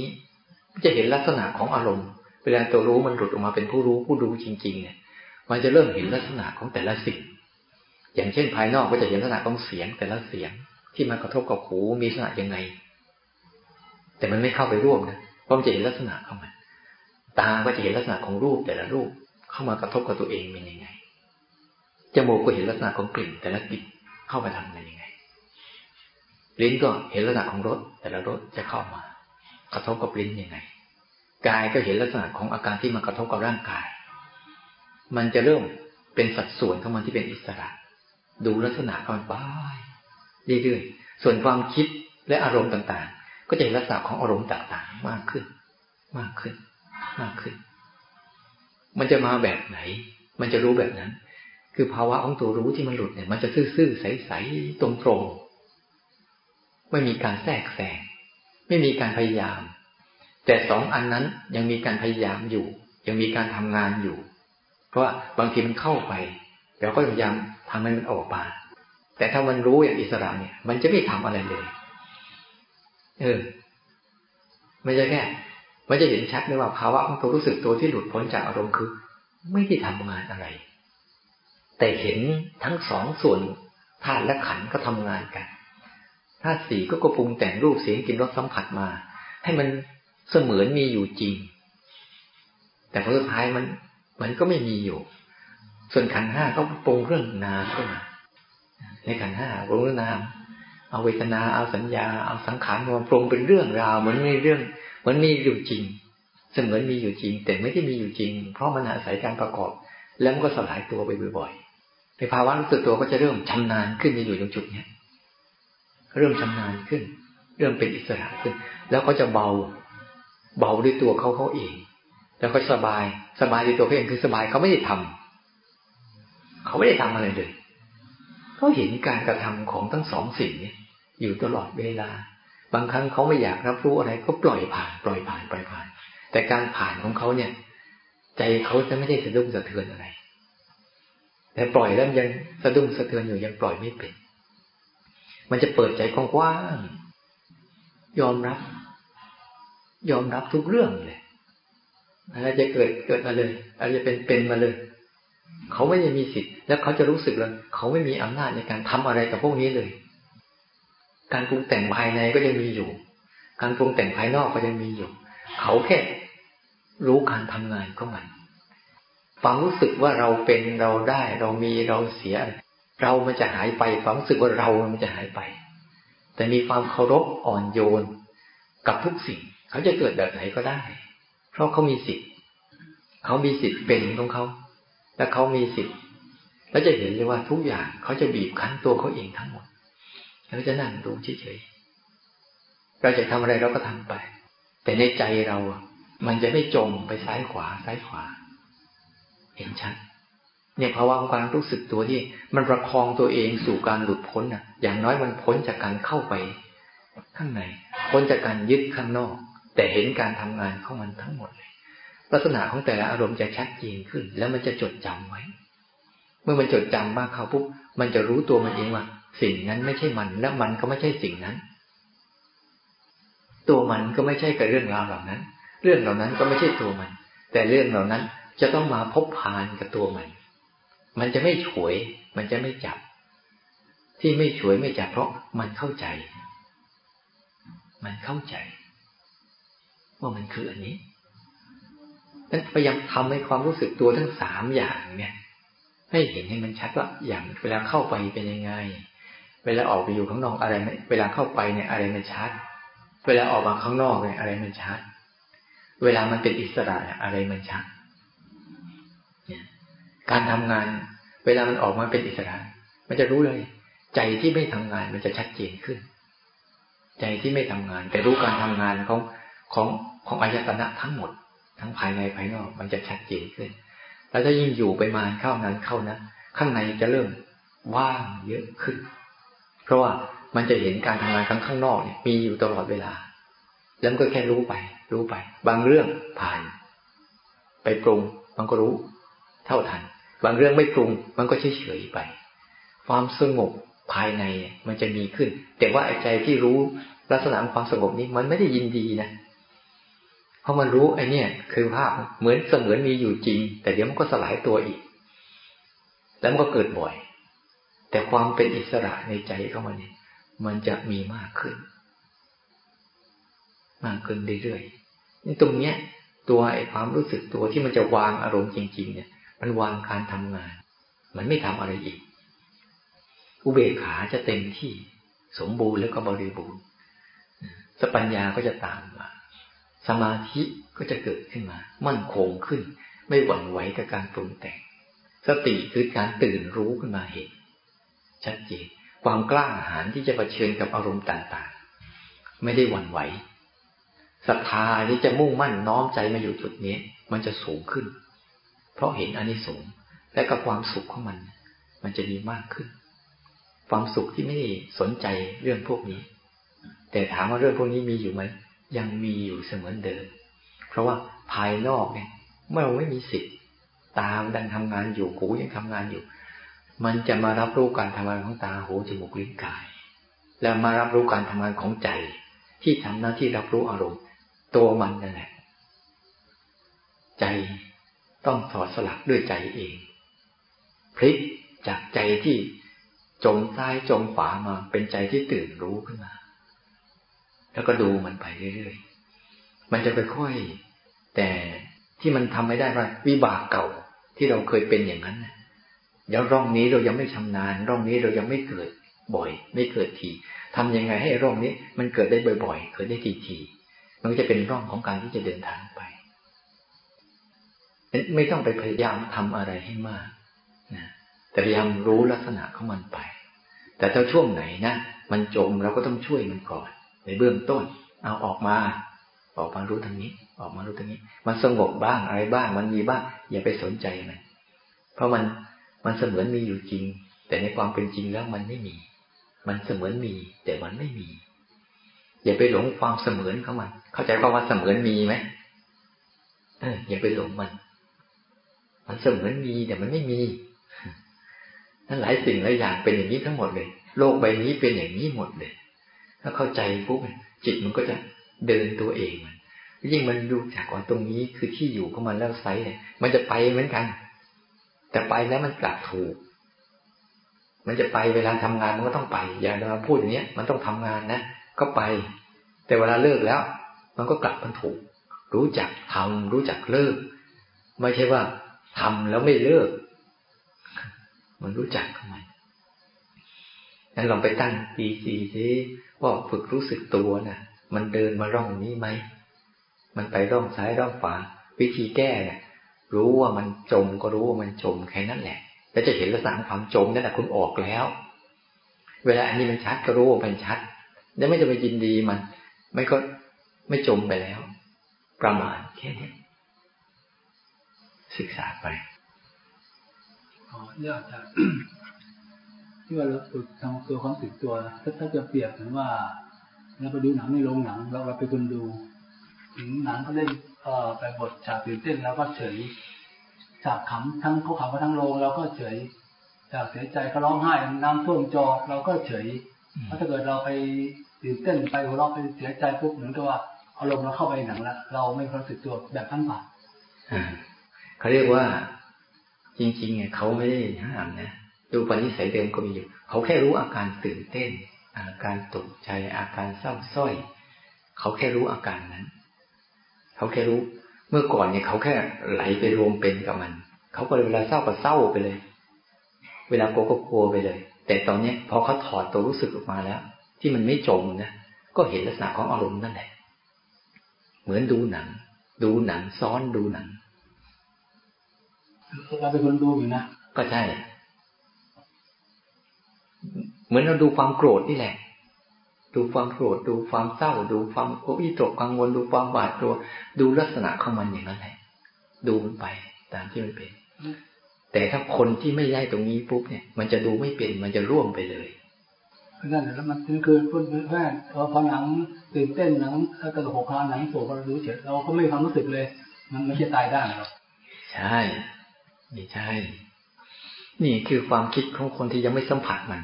จะเห็นลักษณะของอารมณ์ เวลาตัวรู้มันหลุดออกมาเป็นผู้รู้ผู้ดูจริง ๆ เนี่ย มันจะเริ่มเห็นลักษณะของแต่ละสิ่ง อย่างเช่นภายนอกก็จะเห็นลักษณะของเสียงแต่ละเสียง ที่มากระทบกับหูมีลักษณะยังไง แต่มันไม่เข้าไปร่วมนะเพราะมันจะเห็นลักษณะเข้ามาตาก็จะเห็นลักษณะของรูปแต่ละรูปเข้ามากระทบกับตัวเองเป็นยังไงจมูกก็เห็นลักษณะของกลิ่น แต่ละกลิ่นเข้าไปทำอะไรยังไงลิ้นก็เห็นลักษณะของรสแต่ละรสจะเข้ามา กระทบกับลิ้นยังไงกายก็เห็นลักษณะของอาการที่มากระทบกับร่างกาย มันจะเริ่มเป็นสัดส่วนของมันที่เป็นอิสระ ดูลักษณะเข้าไป เรื่อยๆ ส่วนความคิดและอารมณ์ต่างๆ ก็จะเห็นลักษณะของอารมณ์ต่างๆ มากขึ้น มากขึ้น มากขึ้น มันจะมาแบบไหน มันจะรู้แบบนั้น คือภาวะของตัวรู้ที่มันหลุดเนี่ย มันจะซื่อๆ ใสๆ ตรงๆ ไม่มีการแทรกแซง ไม่มีการพยายาม แต่สองอันนั้นยังมีการพยายามอยู่ ยังมีการทำงานอยู่ เพราะว่าบางทีมันเข้าไปเราก็พยายามทำให้มันออกมา แต่ถ้ามันรู้อย่างอิสระเนี่ย มันจะไม่ทำอะไรเลย เออ ไม่ใช่แค่มันจะเห็นชัดเลยว่าภาวะของตัวรู้สึกตัวที่หลุดพ้นจากอารมณ์คือ ไม่ได้ทำงานอะไร แต่เห็นทั้งสองส่วนธาตุและขันก็ทำงานกันธาตุสี่ก็กระปรุงแต่งรูปเสียงกลิ่นรสสัมผัสมา ให้มันเสมือนมีอยู่จริง แต่ผลสุดท้ายมัน มันก็ไม่มีอยู่ ส่วนขันห้าก็ปรุงเรื่องนามขึ้นมา ในขันห้าปรุงนามเอาเวทนาเอาสัญญาเอาสังขารมาปรุงเป็นเรื่องราวเหมือนมีเรื่องเหมือนมีอยู่จริงเสมือนมีอยู่จริง แต่ไม่ได้มีอยู่จริง เพราะมันอาศัยการประกอบ แล้วมันก็สลายตัวไปบ่อยๆในภาวะรู้สึกตัวก็จะเริ่มชำนาญขึ้นในอยู่ตรงจุดเนี้ยเริ่มชำนาญขึ้น เริ่มเป็นอิสระขึ้น แล้วก็จะเบา เบาด้วยตัวเขาเขาเอง แล้วก็สบาย สบายด้วยตัวเขาเองคือสบายเขาไม่ได้ทำเขาไม่ได้ทำอะไรเลย เขาเห็นการกระทำของทั้งสองสิ่งนี้อยู่ตลอดเวลา บางครั้งเขาไม่อยากรับรู้อะไร ก็ปล่อยผ่าน ปล่อยผ่านปล่อยผ่าน แต่การผ่านของเขาเนี่ย ใจเขาจะไม่ได้สะดุ้งสะเทือนอะไร แต่ปล่อยแล้วยังสะดุ้งสะเทือนอยู่ยังปล่อยไม่เป็น มันจะเปิดใจกว้างยอมรับ ยอมรับทุกเรื่องเลยอะไรจะเกิดเกิดมาเลยอะไรจะเป็นเป็นมาเลย เขาไม่ได้มีสิทธิ์ แล้วเขาจะรู้สึกเลยเขาไม่มีอำนาจในการทำอะไรกับพวกนี้เลย การปรุงแต่งภายในก็ยังมีอยู่ การปรุงแต่งภายนอกก็ยังมีอยู่ เขาแค่รู้การทำงานของมันความรู้สึกว่าเราเป็นเราได้ เรามีเราเสีย เรามันจะหายไปความรู้สึกว่าเรามันจะหายไป แต่มีความเคารพอ่อนโยนกับทุกสิ่ง เขาจะเกิดแบบไหนก็ได้ เพราะเขามีสิทธิ์ เขามีสิทธิ์เป็นของเขา และเขามีสิทธิ์แล้วจะเห็นเลยว่าทุกอย่างเขาจะบีบคั้นตัวเขาเองทั้งหมด แล้วจะนั่งดูเฉยๆเราจะทำอะไรเราก็ทำไป แต่ในใจเรามันจะไม่จมไปซ้ายขวาซ้ายขวา เห็นชัดเนี่ยภาวะของการรู้สึกตัวที่ มันประคองตัวเองสู่การหลุดพ้นอะ อย่างน้อยมันพ้นจากการเข้าไป ข้างในพ้นจากการยึดข้างนอก แต่เห็นการทำงานของมันทั้งหมดเลย ลักษณะของแต่ละอารมณ์จะชัดเจนขึ้น แล้วมันจะจดจำไว้ เมื่อมันจดจำมากเข้าปุ๊บมันจะรู้ตัวมันเองว่า สิ่งนั้นไม่ใช่มันและมันก็ไม่ใช่สิ่งนั้น ตัวมันก็ไม่ใช่กับเรื่องราวเหล่านั้น เรื่องเหล่านั้นก็ไม่ใช่ตัวมัน แต่เรื่องเหล่านั้นจะต้องมาพบพานกับตัวมัน มันจะไม่ฉวย มันจะไม่จับ ที่ไม่ฉวยไม่จับเพราะมันเข้าใจ มันเข้าใจ ว่ามันคืออันนี้ นั้นพยายามทำให้ความรู้สึกตัวทั้งสามอย่างเนี่ย ให้เห็นให้มันชัดว่าอย่างเวลาเข้าไปเป็นยังไง เวลาออกไปอยู่ข้างนอกอะไรเวลาเข้าไปเนี่ยอะไรมันชัด เวลาออกมาข้างนอกเนี่ยอะไรมันชัด เวลามันเป็นอิสระอะไรมันชัดการทำงาน เวลามันออกมาเป็นอิสระ มันจะรู้เลย ใจที่ไม่ทำงานมันจะชัดเจนขึ้น ใจที่ไม่ทำงาน แต่รู้การทำงานของของของอายตนะทั้งหมด ทั้งภายในภายนอกมันจะชัดเจนขึ้น แล้วถ้ายิ่งอยู่ไปมาเข้านั้นเข้านะข้างในจะเริ่มว่างเยอะขึ้น เพราะว่ามันจะเห็นการทำงานข้างข้างนอกเนี่ยมีอยู่ตลอดเวลา แล้วก็แค่รู้ไป รู้ไป บางเรื่องผ่าน ไปปรุงมันก็รู้ เท่าทัน บางเรื่องไม่ปรุง มันก็เฉยเฉยไป ความสงบภายในมันจะมีขึ้น แต่ว่าใจที่รู้ลักษณะความสงบนี้มันไม่ได้ยินดีนะ เพราะมันรู้ไอ้นี่คือภาพเหมือนเสมือนมีอยู่จริง แต่เดี๋ยวมันก็สลายตัวอีก แล้วมันก็เกิดบ่อย แต่ความเป็นอิสระในใจของมันนี่มันจะมีมากขึ้น มากขึ้นเรื่อยๆนี่ตรงเนี้ย ตัวไอ้ความรู้สึกตัวที่มันจะวางอารมณ์จริง ๆ เนี่ย มันวางการทำงาน มันไม่ทำอะไรอีก อุเบกขาจะเต็มที่สมบูรณ์แล้วก็บริบูรณ์สปัญญาก็จะตามมา สมาธิก็จะเกิดขึ้นมา มั่นคงขึ้น ไม่หวั่นไหวกับการปรุงแต่ง สติคือการตื่นรู้ขึ้นมาเห็น ชัดเจนความกล้าหาญที่จะะเผชิญกับอารมณ์ต่างๆ ไม่ได้หวั่นไหวศรัทธาที่จะมุ่งมั่นน้อมใจมาอยู่จุดนี้ มันจะสูงขึ้น เพราะเห็นอนิสงส์และกับความสุขของมัน มันจะมีมากขึ้น ความสุขที่ไม่ได้สนใจเรื่องพวกนี้ แต่ถามว่าเรื่องพวกนี้มีอยู่ไหม ยังมีอยู่เสมือนเดิม เพราะว่าภายนอกเนี่ยเมื่อเราไม่มีสิทธิ์ตามดังทำงานอยู่หูยังทำงานอยู่ มันจะมารับรู้การทำงานของตาหูจมูกลิ้นกาย แล้วมารับรู้การทำงานของใจ ที่ทำหน้าที่รับรู้อารมณ์ ตัวมันนั่นแหละใจต้องถอดสลักด้วยใจเอง พลิกจากใจที่จมซ้ายจมขวามาเป็นใจที่ตื่นรู้ขึ้นมา แล้วก็ดูมันไปเรื่อยๆ มันจะค่อยๆ แต่ที่มันทำไม่ได้ว่าวิบากเก่าที่เราเคยเป็นอย่างนั้นเดี๋ยวร่องนี้เรายังไม่ชำนาญ ร่องนี้เรายังไม่เกิดบ่อย ไม่เกิดทีทำยังไงให้ร่องนี้ มันเกิดได้บ่อย ๆ เกิดได้ทีๆมันก็จะเป็นร่องของการที่จะเดินทางไป ไม่ต้องไปพยายามทำอะไรให้มากนะแต่พยายามรู้ลักษณะของมันไป แต่ถ้าช่วงไหนนะมันจมเราก็ต้องช่วยมันก่อน ในเบื้องต้น เอาออกมา ออกมารู้ทางนี้ ออกมารู้ทางนี้ มันสงบบ้างอะไรบ้าง มันมีบ้าง อย่าไปสนใจมันเพราะมันมันเสมือนมีอยู่จริง แต่ในความเป็นจริงแล้วมันไม่มี มันเสมือนมี แต่มันไม่มี อย่าไปหลงความเสมือนของมัน เข้าใจว่าเสมือนมีไหมเอออย่าไปหลงมัน มันเสมือนมีแต่มันไม่มีนั่นหลายสิ่งหลายอย่างเป็นอย่างนี้ทั้งหมดเลย โลกใบนี้เป็นอย่างนี้หมดเลย ถ้าเข้าใจปุ๊บจิตมันก็จะเดินตัวเองมันยิ่งมันดูจากว่าตรงนี้คือที่อยู่ของมันแล้วไซเนี่ยมันจะไปเหมือนกัน แต่ไปแล้วมันกลับถูก มันจะไปเวลาทำงานมันก็ต้องไป อย่ามาพูดอย่างนี้มันต้องทำงานนะก็ไป แต่เวลาเลิกแล้ว มันก็กลับมันถูก รู้จักทำรู้จักเลิก ไม่ใช่ว่าทำแล้วไม่เลิก มันรู้จักของมันงั้นลองไปตั้งปีสีสิ ว่าฝึกรู้สึกตัวนะ่ะมันเดินมาร่องนี้ไหม มันไปร่องซ้ายร่องขวาวิธีแก้เนี่ยรู้ว่ามันจมก็รู้ว่ามันจมแค่นั้นแหละแล้วจะเห็นลักษณะความจมนั่นแหละคุณออกแล้ว เวลาอันนี้มันชัดก็รู้ว่ามันชัด แล้วไม่จะไปยินดีมัน ไม่ก็ไม่จมไปแล้ว ประมาณแค่นี้ศึกษาไปอ๋อเนี่ยจะ ที่ว่าเราฝึกทำตัวความสึกตัว ถ้าถ้าจะเปรียบเหมือนว่าเราไปดูหนังในโรงหนังเราเราไปคนดูถึงหนังเขาเล่นเอ่อไปบทฉากตื่นเต้นแล้วก็เฉยฉากขำทั้งเขาขำมาทั้งโรงเราก็เฉยฉากเสียใจก็ร้องไห้น้ำท่วมจอเราก็เฉยเพราะถ้าเกิดเราไปตื่นเต้นไปหัวเราะไปเสียใจปุ๊บเหมือนกับว่าอารมณ์เราเข้าไปหนังแล้วเราไม่รู้สึกตัวแบบขั้นผ่านเขาเรียกว่าจริงๆเนี่ยเขาไม่ได้ห้ามนะ ดูปณิสัยเดิมก็มีอยู่ เขาแค่รู้อาการตื่นเต้น อาการตกใจ อาการเศร้าส้อย เขาแค่รู้อาการนั้น เขาแค่รู้ เมื่อก่อนเนี่ยเขาแค่ไหลไปรวมเป็นกับมัน เขาก็เวลาเศร้าก็เศร้าไปเลย เวลากลัวก็กลัวไปเลย แต่ตอนเนี้ยพอเขาถอดตัวรู้สึกออกมาแล้ว ที่มันไม่จมนะ ก็เห็นลักษณะของอารมณ์นั่นแหละ เหมือนดูหนัง ดูหนังซ้อนดูหนังเราเป็นคนดูอยู่นะ ก็ใช่ เหมือนเราดูความโกรธนี่แหละ ดูความโกรธดูความเศร้า ดูความวิตกกังวลดูความหวาดกลัว ดูลักษณะของมันอย่างนั้นแหละ ดูมันไปตามที่มันเป็น แต่ถ้าคนที่ไม่ได้ตรงนี้ปุ๊บเนี่ย มันจะดูไม่เป็นมันจะร่วมไปเลยนั่นแหละแล้วมันคือพูดแค่พอหนังตื่นเต้นหนังตลกหกคาหนังโศกเราดูเฉยเราก็ไม่มีความรู้สึกเลย มันไม่ใช่ตายได้หรอกใช่ไม่ใช่ นี่คือความคิดของคนที่ยังไม่สัมผัสมัน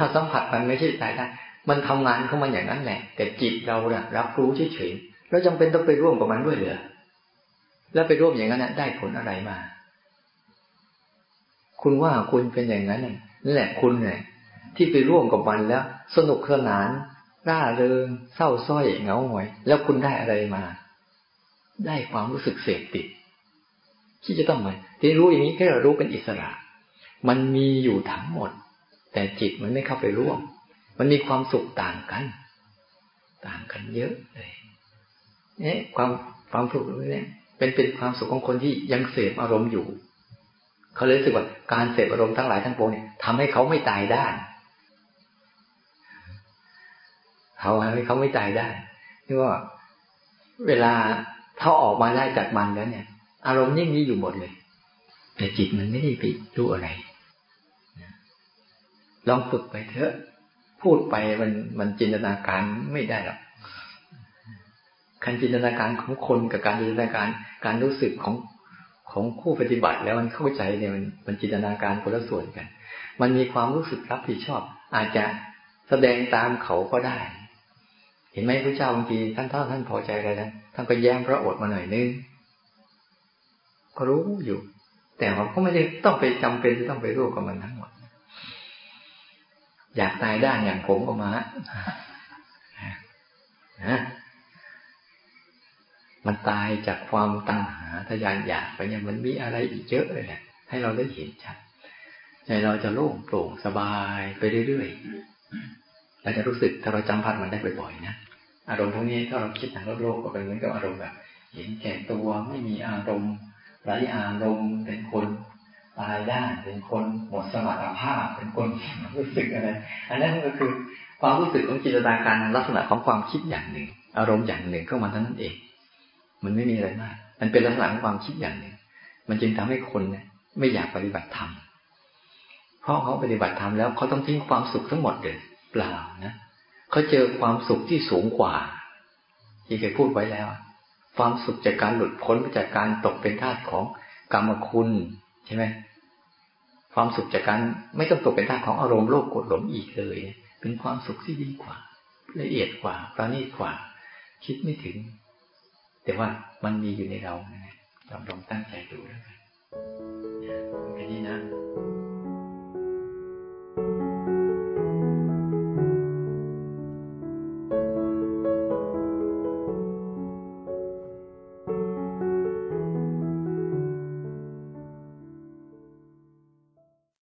ถ้าสัมผัสมันไม่ใช่ตายได้มันทำงานของมันอย่างนั้นแหละ แต่จิตเราเนี่ยรับรู้เฉยๆแล้วจำเป็นต้องไปร่วมกับมันด้วยเหรอแล้วไปร่วมอย่างนั้นได้ผลอะไรมา คุณว่าคุณเป็นอย่างนั้นนั่นแหละคุณเนี่ยที่ไปร่วมกับมันแล้ว สนุกสนานร่าเริงเศร้าส้อยเหงาหงอย แล้วคุณได้อะไรมา ได้ความรู้สึกเสพติดที่จะต้องมาที่รู้อย่างนี้แค่รู้เป็นอิสระ มันมีอยู่ทั้งหมด แต่จิตมันไม่เข้าไปร่วม มันมีความสุขต่างกัน ต่างกันเยอะเลยเนี่ยความความสุขเนี้เป็นเป็นความสุขของคนที่ยังเสพอารมณ์อยู่ เขาเลยรู้สึกว่าการเสพอารมณ์ทั้งหลายทั้งปวงเนี่ยทำให้เขาไม่ตายได้เขาให้เขาไม่ตายได้ที่ว่าเวลาเขาออกมาได้จากมันแล้วเนี่ย อารมณ์ยิ่งนี้อยู่หมดเลย แต่จิตมันไม่ได้ไปรู้อะไร ลองฝึกไปเถอะ พูดไปมันมันจินตนาการไม่ได้หรอกการจินตนาการของคนกับการจินตนาการการรู้สึกของของผู้ปฏิบัติแล้วมันเข้าใจเนี่ยมันมันจินตนาการคนละส่วนกัน มันมีความรู้สึกรับผิดชอบ อาจจะแสดงตามเขาก็ได้ เห็นไหมพระเจ้าบางทีท่านท่านท่านพอใจอะไรนะท่านก็แย้มพระโอษฐ์มาหน่อยนึงก็รู้อยู่ แต่ว่าก็ไม่ได้ต้องไปจำเป็นจะต้องไปรู้กับมันทั้ง อยากตายได้อย่างผมก็มาฮะมันตายจากความตัณหาทยานอยากไปเนี่ยมันมีอะไรอีกเยอะเลยแหละให้เราได้เห็นชัดใจเราจะโล่งโปร่งสบายไปเรื่อยๆเราจะรู้สึกถ้าเราจำพัดมันได้บ่อยๆนะอารมณ์พวกนี้ถ้าเราคิดทางโลกโลกก็เป็นเหมือนกับอารมณ์แบบ เห็นแก่ตัวไม่มีอารมณ์ไร้อารมณ์เป็นคน ตายได้เป็นคนหมดสมรรถภาพ เป็นคนรู้สึกอะไร อันนั้นก็คือความรู้สึกของจินตนาการลักษณะของความคิดอย่างหนึ่ง อารมณ์อย่างหนึ่งเข้ามาเท่านั้นเอง มันไม่มีอะไรมาก มันเป็นลักษณะของความคิดอย่างหนึ่ง มันจึงทำให้คนเนี่ยไม่อยากปฏิบัติธรรมเพราะเขาปฏิบัติธรรมแล้วเขาต้องทิ้งความสุขทั้งหมดเลยเปล่านะเขาเจอความสุขที่สูงกว่า ที่เคยพูดไว้แล้ว ความสุขจากการหลุดพ้นจากการตกเป็นทาสของกรรมคุณใช่ไหม ความสุขจากการไม่ต้องตกเป็นทาสของอารมณ์โลภโกรธหลงอีกเลย เป็นความสุขที่ดีกว่า ละเอียดกว่าประณีตกว่า คิดไม่ถึง แต่ว่ามันมีอยู่ในเรานะเราลองตั้งใจดูแล้วกันนี้นะ